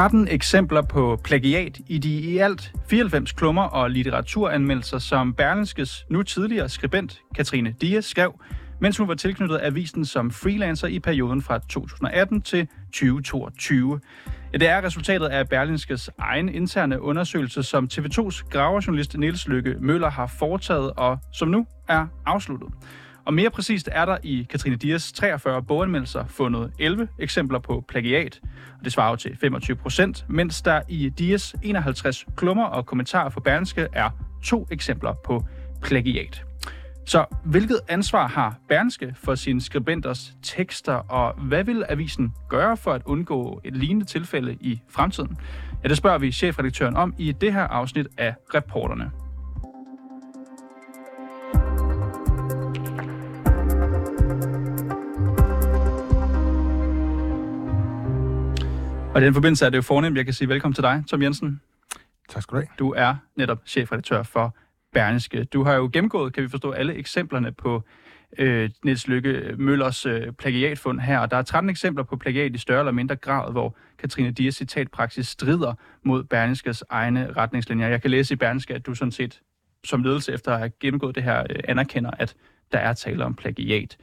13 eksempler på plagiat i de i alt 94 klummer og litteraturanmeldelser, som Berlingskes nu tidligere skribent Katrine Dias skrev, mens hun var tilknyttet avisen som freelancer i perioden fra 2018 til 2022. Ja, det er resultatet af Berlingskes egen interne undersøgelse, som TV2's graverjournalist Niels Lykke Møller har foretaget, og som nu er afsluttet. Og mere præcist er der i Katrine Dias 43 boganmeldelser fundet 11 eksempler på plagiat, og det svarer jo til 25 procent, mens der i Dias 51 klummer og kommentarer for Berlingske er to eksempler på plagiat. Så hvilket ansvar har Berlingske for sine skribenters tekster, og hvad vil avisen gøre for at undgå et lignende tilfælde i fremtiden? Ja, det spørger vi chefredaktøren om i det her afsnit af Reporterne. Og i den forbindelse er det jo fornemt, jeg kan sige velkommen til dig, Tom Jensen. Tak skal du have. Du er netop chefredaktør for Berlingske. Du har jo gennemgået, kan vi forstå, alle eksemplerne på øh, Niels Lykke Møllers øh, plagiatfund her. Og der er 13 eksempler på plagiat i større eller mindre grad, hvor Katrine Dias citatpraksis strider mod Berlingskes egne retningslinjer. Jeg kan læse i Berlingske, at du sådan set som ledelse efter at have gennemgået det her, øh, anerkender, at der er tale om plagiat.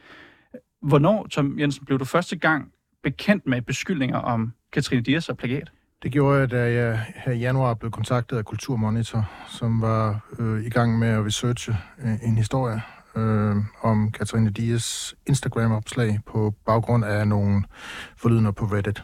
Hvornår, Tom Jensen, blev du første gang bekendt med beskyldninger om Katrine Dias og plagiat? Det gjorde jeg, da jeg her i januar blev kontaktet af Kulturmonitor, som var øh, i gang med at researche øh, en historie øh, om Katrine Dias Instagram-opslag på baggrund af nogle forlydende på Reddit.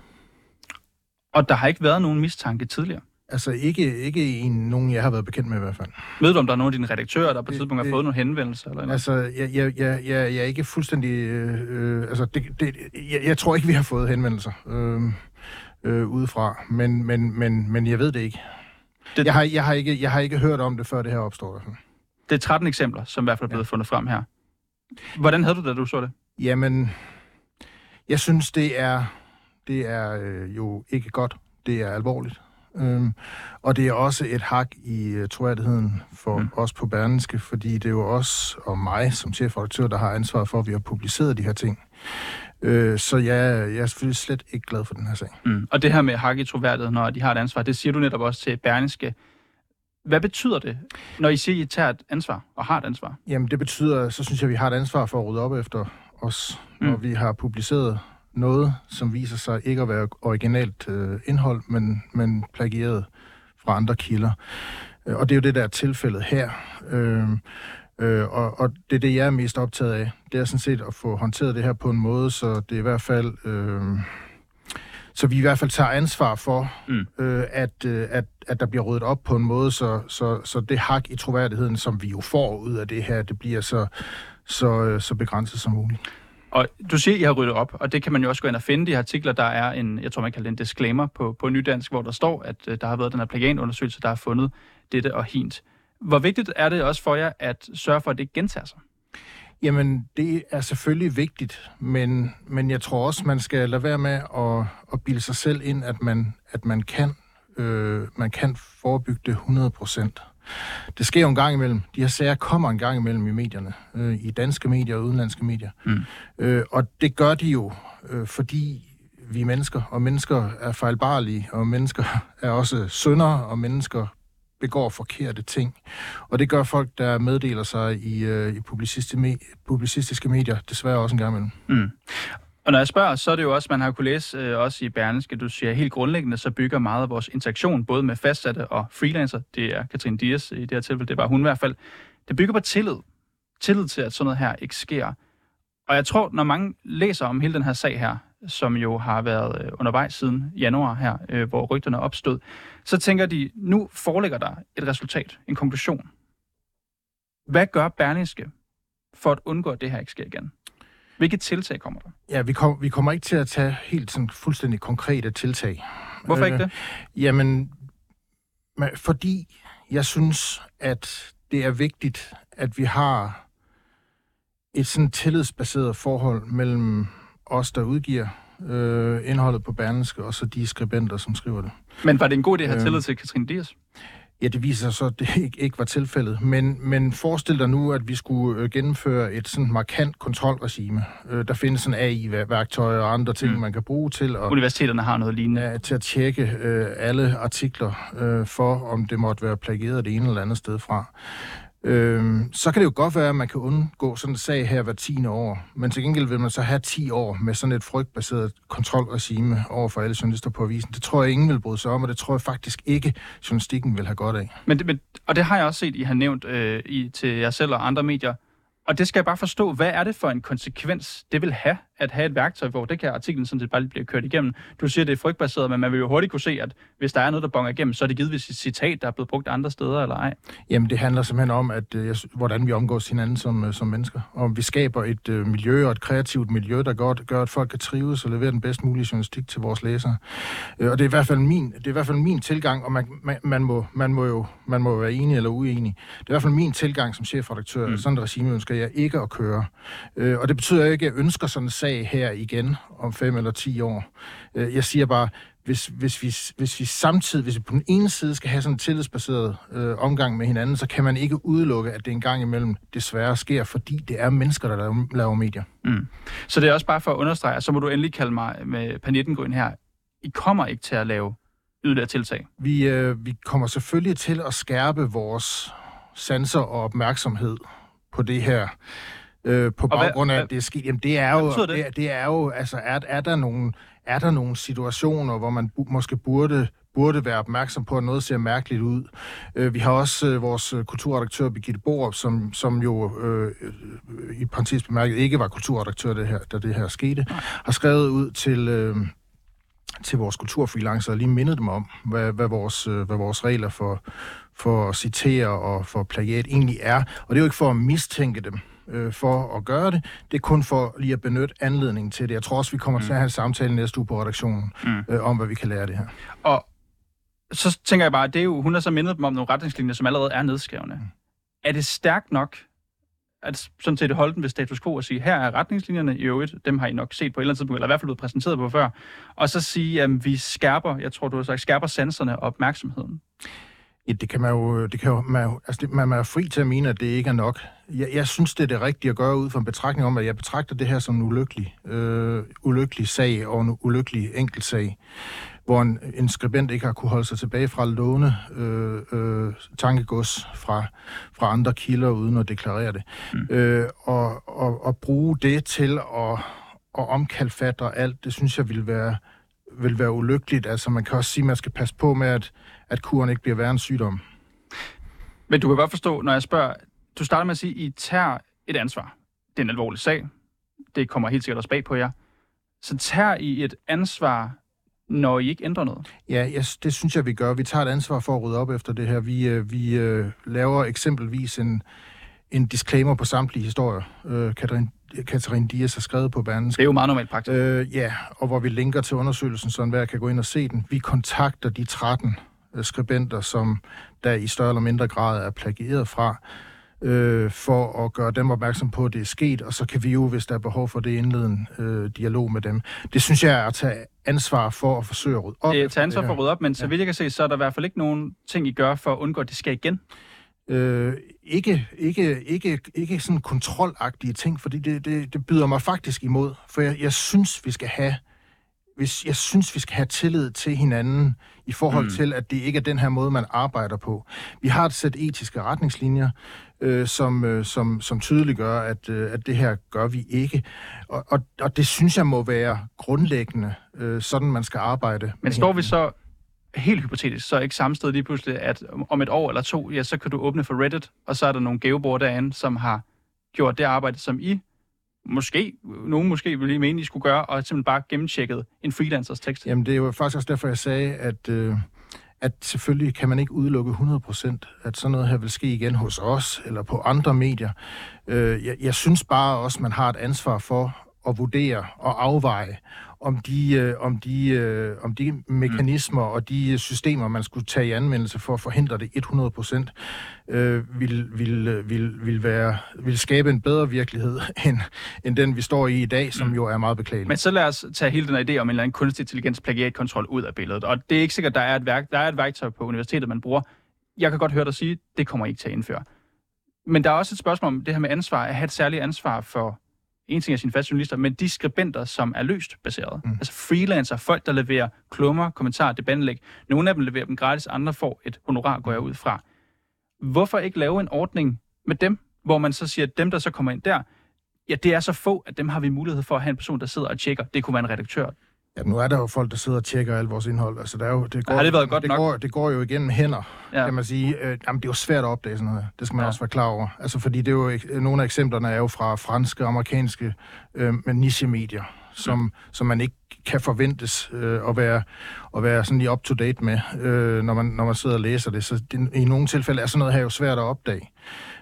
Og der har ikke været nogen mistanke tidligere? Altså ikke, ikke en, nogen, jeg har været bekendt med i hvert fald. Ved du, om der er nogle af dine redaktører, der på et tidspunkt har fået nogle henvendelser? Eller noget? Altså, jeg, jeg, jeg, jeg, jeg er ikke fuldstændig... Øh, øh, altså, det, det, jeg, jeg tror ikke, vi har fået henvendelser øh, øh, udefra, men, men, men, men jeg ved det ikke. Det, jeg, har, jeg, har ikke. jeg har ikke hørt om det, før det her opstår. Det er 13 eksempler, som i hvert fald er blevet ja. fundet frem her. Hvordan havde du det, da du så det? Jamen, jeg synes, det er, det er øh, jo ikke godt. Det er alvorligt. Øhm, og det er også et hak i uh, troværdigheden for mm. os på Berlingske, fordi det er jo os og mig som chefredaktør, der har ansvar for, at vi har publiceret de her ting. Øh, så jeg, jeg er selvfølgelig slet ikke glad for den her sag. Mm. Og det her med hak i troværdigheden, når de har et ansvar, det siger du netop også til Berlingske. Hvad betyder det, når I siger, at I tager et ansvar og har et ansvar? Jamen det betyder, så synes jeg, at vi har et ansvar for at rydde op efter os, mm. når vi har publiceret noget, som viser sig ikke at være originalt øh, indhold, men, men plagieret fra andre kilder. Øh, og det er jo det, der er tilfældet her. Øh, øh, og, og det er det, jeg er mest optaget af. Det er sådan set at få håndteret det her på en måde, så det er i hvert fald... Øh, så vi i hvert fald tager ansvar for, mm. øh, at, øh, at, at der bliver ryddet op på en måde, så, så, så det hak i troværdigheden, som vi jo får ud af det her, det bliver så, så, øh, så begrænset som muligt. Og du siger, at I har ryddet op, og det kan man jo også gå ind og finde. De artikler, der er en, jeg tror man kalder det en disclaimer på, på nydansk, hvor der står, at øh, der har været den her plagianundersøgelse, der har fundet dette og hint. Hvor vigtigt er det også for jer at sørge for, at det ikke gentager sig? Jamen, det er selvfølgelig vigtigt, men, men jeg tror også, man skal lade være med at, at bilde sig selv ind, at man, at man kan øh, man kan forebygge det 100 procent. Det sker jo en gang imellem. De her sager kommer en gang imellem i medierne, øh, i danske medier og udenlandske medier. Mm. Øh, og det gør de jo, øh, fordi vi er mennesker, og mennesker er fejlbarlige, og mennesker er også syndere, og mennesker begår forkerte ting. Og det gør folk, der meddeler sig i, øh, i publicistiske medier, desværre også en gang imellem. Mm. Og når jeg spørger, så er det jo også, man har kunnet læse øh, også i Berlingske, du siger helt grundlæggende, så bygger meget af vores interaktion, både med fastsatte og freelancer, det er Katrine Dias i det her tilfælde, det var hun i hvert fald, det bygger på tillid. Tillid til, at sådan noget her ikke sker. Og jeg tror, når mange læser om hele den her sag her, som jo har været øh, undervejs siden januar her, øh, hvor rygterne opstod, så tænker de, nu foreligger der et resultat, en konklusion. Hvad gør Berlingske for at undgå, at det her ikke sker igen? Hvilke tiltag kommer der? Ja, vi, kom, vi kommer ikke til at tage helt sådan fuldstændig konkrete tiltag. Hvorfor øh, ikke det? Jamen, fordi jeg synes, at det er vigtigt, at vi har et sådan tillidsbaseret forhold mellem os, der udgiver øh, indholdet på Berlingske, og så de skribenter, som skriver det. Men var det en god idé at have øh, tillid til Katrine Dias? Ja, det viser sig så, at det ikke, ikke var tilfældet. Men, men forestil dig nu, at vi skulle øh, gennemføre et sådan markant kontrolregime. Øh, der findes sådan AI-værktøjer og andre ting, mm. man kan bruge til at, Universiteterne har noget lignende. ja, til at tjekke øh, alle artikler øh, for, om det måtte være plagieret det ene eller andet sted fra. Øhm, så kan det jo godt være, at man kan undgå sådan en sag her hver 10. år, men til gengæld vil man så have 10 år med sådan et frygtbaseret kontrolregime over for alle journalister på avisen. Det tror jeg, ingen vil bryde sig om, og det tror jeg faktisk ikke, journalistikken vil have godt af. Men, det- men, og det har jeg også set, I har nævnt øh, i, til jer selv og andre medier. Og det skal jeg bare forstå, hvad er det for en konsekvens, det vil have, at have et værktøj, hvor det kan artiklen sådan set bare lige blive kørt igennem. Du siger, det er frygtbaseret, men man vil jo hurtigt kunne se, at hvis der er noget, der bonger igennem, så er det givetvis et citat, der er blevet brugt andre steder, eller ej. Jamen, det handler simpelthen om, at øh, hvordan vi omgås hinanden som, øh, som mennesker. Og vi skaber et øh, miljø og et kreativt miljø, der godt gør, at folk kan trives og levere den bedst mulige journalistik til vores læsere. Øh, og det er i hvert fald min, det er i hvert fald min tilgang, og man, man, man, må, man, må jo man må være enig eller uenig. Det er i hvert fald min tilgang som chefredaktør. Mm. Sådan et regime ønsker jeg ikke at køre. Øh, og det betyder ikke, at jeg ønsker sådan en sag her igen om fem eller ti år. Øh, jeg siger bare, hvis, hvis, vi, hvis vi samtidig, hvis vi på den ene side skal have sådan en tillidsbaseret øh, omgang med hinanden, så kan man ikke udelukke, at det en gang imellem desværre sker, fordi det er mennesker, der laver, laver medier. Mm. Så det er også bare for at understrege, så må du endelig kalde mig med Panettengrøn her. I kommer ikke til at lave yderligere tiltag. Vi, øh, vi kommer selvfølgelig til at skærpe vores sanser og opmærksomhed på det her. Øh, på baggrund af, hvad- at det er sket. Jamen, det er jo, det? det, det er jo, altså, er, er der nogle, er der nogle situationer, hvor man bu- måske burde burde være opmærksom på, at noget ser mærkeligt ud. Øh, vi har også øh, vores øh, kulturredaktør, Birgitte Borup, som, som jo øh, i parentes bemærket ikke var kulturredaktør, det her, da det her skete, har skrevet ud til... Øh, til vores kulturfreelancer og lige mindet dem om, hvad, hvad, vores, hvad vores regler for, for at citere og for plagiat egentlig er. Og det er jo ikke for at mistænke dem øh, for at gøre det. Det er kun for lige at benytte anledningen til det. Jeg tror også, vi kommer mm. til at have en samtale næste uge på redaktionen Mm. øh, om, hvad vi kan lære af det her. Og så tænker jeg bare, at det er jo, hun har så mindet dem om nogle retningslinjer, som allerede er nedskrevne. Er det stærkt nok, at sådan set holde den ved status quo og sige, her er retningslinjerne i øvrigt, dem har I nok set på et eller andet tidspunkt, eller i hvert fald blevet præsenteret på før, og så sige, at vi skærper, jeg tror du har sagt, skærper sanserne og opmærksomheden. Ja, det kan man jo, det kan jo, man, altså det, man, man er fri til at mene, at det ikke er nok. Jeg, jeg synes, det er det rigtige at gøre ud fra en betragtning om, at jeg betragter det her som en ulykkelig, øh, ulykkelig sag og en ulykkelig enkeltsag, hvor en, en skribent ikke har kunne holde sig tilbage fra at låne øh, øh, tankegods fra, fra andre kilder uden at deklarere det. Mm. Øh, og, og, og bruge det til at, at omkalfatre alt, det synes jeg vil være, vil være ulykkeligt. Altså man kan også sige, at man skal passe på med, at, at kuren ikke bliver værre en sygdom. Men du kan godt forstå, når jeg spørger, du starter med at sige, at I tager et ansvar. Det er en alvorlig sag. Det kommer helt sikkert også bag på jer. Så tager I et ansvar, når I ikke ændrer noget? Ja, jeg, det synes jeg, vi gør. Vi tager et ansvar for at rydde op efter det her. Vi, øh, vi øh, laver eksempelvis en, en disclaimer på samtlige historier. Øh, Katarine, Katarine Dias har skrevet på Berlingske. Det er jo meget normalt praktisk. Øh, ja, og hvor vi linker til undersøgelsen, så enhver kan gå ind og se den. Vi kontakter de 13 øh, skribenter, som der i større eller mindre grad er plagieret fra, øh, for at gøre dem opmærksom på, at det er sket, og så kan vi jo, hvis der er behov for det, indlede en øh, dialog med dem. Det synes jeg er at tage ansvar for at forsøge at rydde op. Det er efter til ansvar for at rydde op, men så vidt jeg kan se, så er der i hvert fald ikke nogen ting, I gør for at undgå, at det sker igen. Øh, ikke, ikke, ikke, ikke sådan kontrolagtige ting, fordi det, det, det byder mig faktisk imod. For jeg, jeg synes, vi skal have hvis, jeg synes, vi skal have tillid til hinanden i forhold Mm. til, at det ikke er den her måde, man arbejder på. Vi har et sæt etiske retningslinjer, øh, som, øh, som, som tydeliggør, at, øh, at det her gør vi ikke. Og, og, og det synes jeg må være grundlæggende, øh, sådan man skal arbejde. Men står vi så helt hypotetisk, så ikke samme sted lige pludselig, at om et år eller to, ja, så kan du åbne for Reddit, og så er der nogle gavebord derinde, som har gjort det arbejde, som I måske, nogen måske ville lige mene, I skulle gøre, og simpelthen bare gennemtjekket en freelancers tekst. Jamen, det er jo faktisk også derfor, jeg sagde, at, øh, at selvfølgelig kan man ikke udelukke 100%, at sådan noget her vil ske igen hos os eller på andre medier. Øh, jeg, jeg synes bare også, man har et ansvar for at vurdere og afveje, om de, øh, om de, øh, om de mekanismer og de systemer, man skulle tage i anvendelse for at forhindre det 100%, øh, vil, vil, øh, vil, vil, være, vil skabe en bedre virkelighed, end, end den, vi står i i dag, som jo er meget beklagelig. Men så lad os tage hele den her idé om en eller anden kunstig intelligens plagiatkontrol ud af billedet. Og det er ikke sikkert, der er et, værk, der er et værktøj på universitetet, man bruger. jeg kan godt høre dig sige, det kommer I ikke til at indføre. Men der er også et spørgsmål om det her med ansvar, at have et særligt ansvar for en ting er sine faste journalister, men de skribenter, som er løst baseret. Mm. Altså freelancer, folk, der leverer klummer, kommentarer, debatindlæg. Nogle af dem leverer dem gratis, andre får et honorar, går jeg ud fra. Hvorfor ikke lave en ordning med dem, hvor man så siger, at dem, der så kommer ind der, ja, det er så få, at dem har vi mulighed for at have en person, der sidder og tjekker. Det kunne være en redaktør. Ja, nu er der jo folk, der sidder og tjekker alt vores indhold. Altså, der er jo, det, går, har det været godt det nok? Går, det går jo igennem hænder, Ja. kan man sige. Øh, jamen, det er jo svært at opdage sådan noget. Det skal man Ja. også være klar over. Altså, fordi det er jo, ek- nogle af eksemplerne er jo fra franske og amerikanske øh, med niche-medier, som, som man ikke kan forventes øh, at være, at være sådan lige up-to-date med, øh, når, man, når man sidder og læser det. Så det, i nogle tilfælde er sådan noget her jo svært at opdage.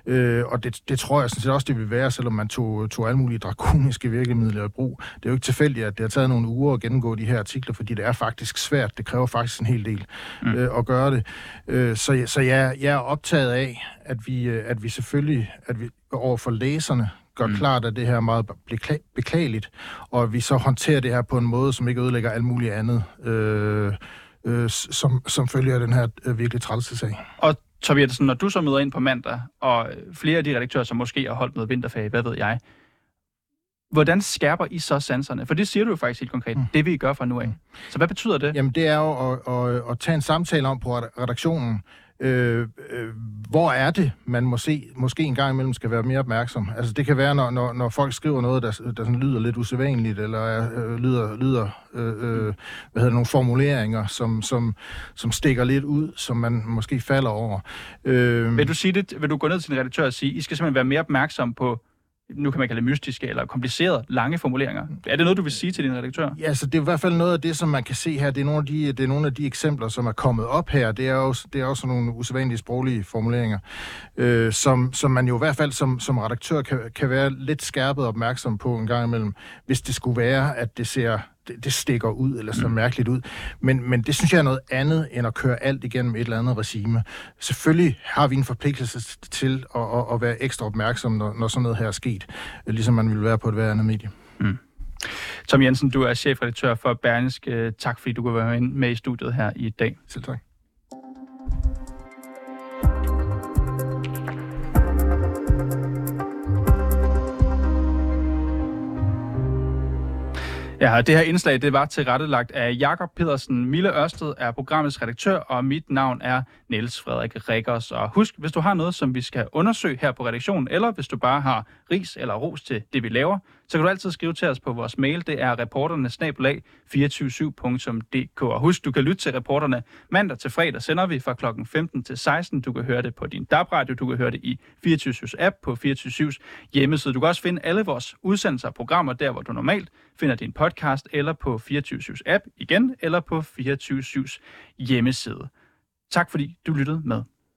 Øh, og det, det tror jeg sådan set også, det vil være, selvom man tog, tog alle mulige drakoniske virkemidler i brug. Det er jo ikke tilfældigt, at det har taget nogle uger at gennemgå de her artikler, fordi det er faktisk svært. Det kræver faktisk en hel del mm. øh, at gøre det. Øh, så så jeg, jeg er optaget af, at vi, øh, at vi selvfølgelig at vi over for læserne gør mm. klart, at det her er meget bekla- beklageligt, og at vi så håndterer det her på en måde, som ikke ødelægger alt muligt andet, øh, øh, som, som følger den her øh, virkelig trælse sag. Og Tobias, når du så møder ind på mandag, og flere af de redaktører, som måske har holdt noget vinterferie, hvad ved jeg, hvordan skærper I så sanserne? For det siger du jo faktisk helt konkret. Mm. Det vil I gøre fra nu af. Så hvad betyder det? Jamen, det er jo at, at, at tage en samtale om på redaktionen, øh, øh, hvor er det, man må se, måske en gang imellem skal være mere opmærksom. Altså, det kan være, når, når, når folk skriver noget, der, der sådan lyder lidt usædvanligt, eller øh, lyder, lyder øh, øh, hvad hedder det, nogle formuleringer, som, som, som stikker lidt ud, som man måske falder over. Øh, Vil du, sige det, vil du gå ned til din redaktør og sige, I skal simpelthen være mere opmærksom på, nu kan man kalde det mystiske eller komplicerede, lange formuleringer. Er det noget, du vil sige til din redaktør? Ja, så det er i hvert fald noget af det, som man kan se her. Det er nogle af de, det er nogle af de eksempler, som er kommet op her. Det er også, det er også nogle usædvanlige sproglige formuleringer, øh, som, som man jo i hvert fald som, som redaktør kan, kan være lidt skærpet opmærksom på en gang imellem, hvis det skulle være, at det ser det, det stikker ud, eller ser mm. mærkeligt ud. Men, men det synes jeg er noget andet, end at køre alt igennem et eller andet regime. Selvfølgelig har vi en forpligtelse til at, at, at være ekstra opmærksom, når, når sådan noget her er sket, ligesom man ville være på et hver andet medie. Mm. Tom Jensen, du er chefredaktør for Berlingske. Tak fordi du kunne være med i studiet her i dag. Selv tak. Ja, det her indslag det var tilrettelagt af Jakob Pedersen. Mille Ørsted er programmets redaktør, og mit navn er Niels Frederik Rikkers. Og husk, hvis du har noget, som vi skal undersøge her på redaktionen, eller hvis du bare har ris eller ros til det, vi laver, så kan du altid skrive til os på vores mail. Det er reporterne 247.dk. Og husk, du kan lytte til reporterne mandag til fredag, sender vi fra kl. 15 til 16. Du kan høre det på din DAB-radio, du kan høre det i 24 app på 24 hjemmeside. Du kan også finde alle vores udsendelser og programmer der, hvor du normalt finder din podcast, podcast, eller på 24-7's app igen, eller på 24-7's hjemmeside. Tak fordi du lyttede med.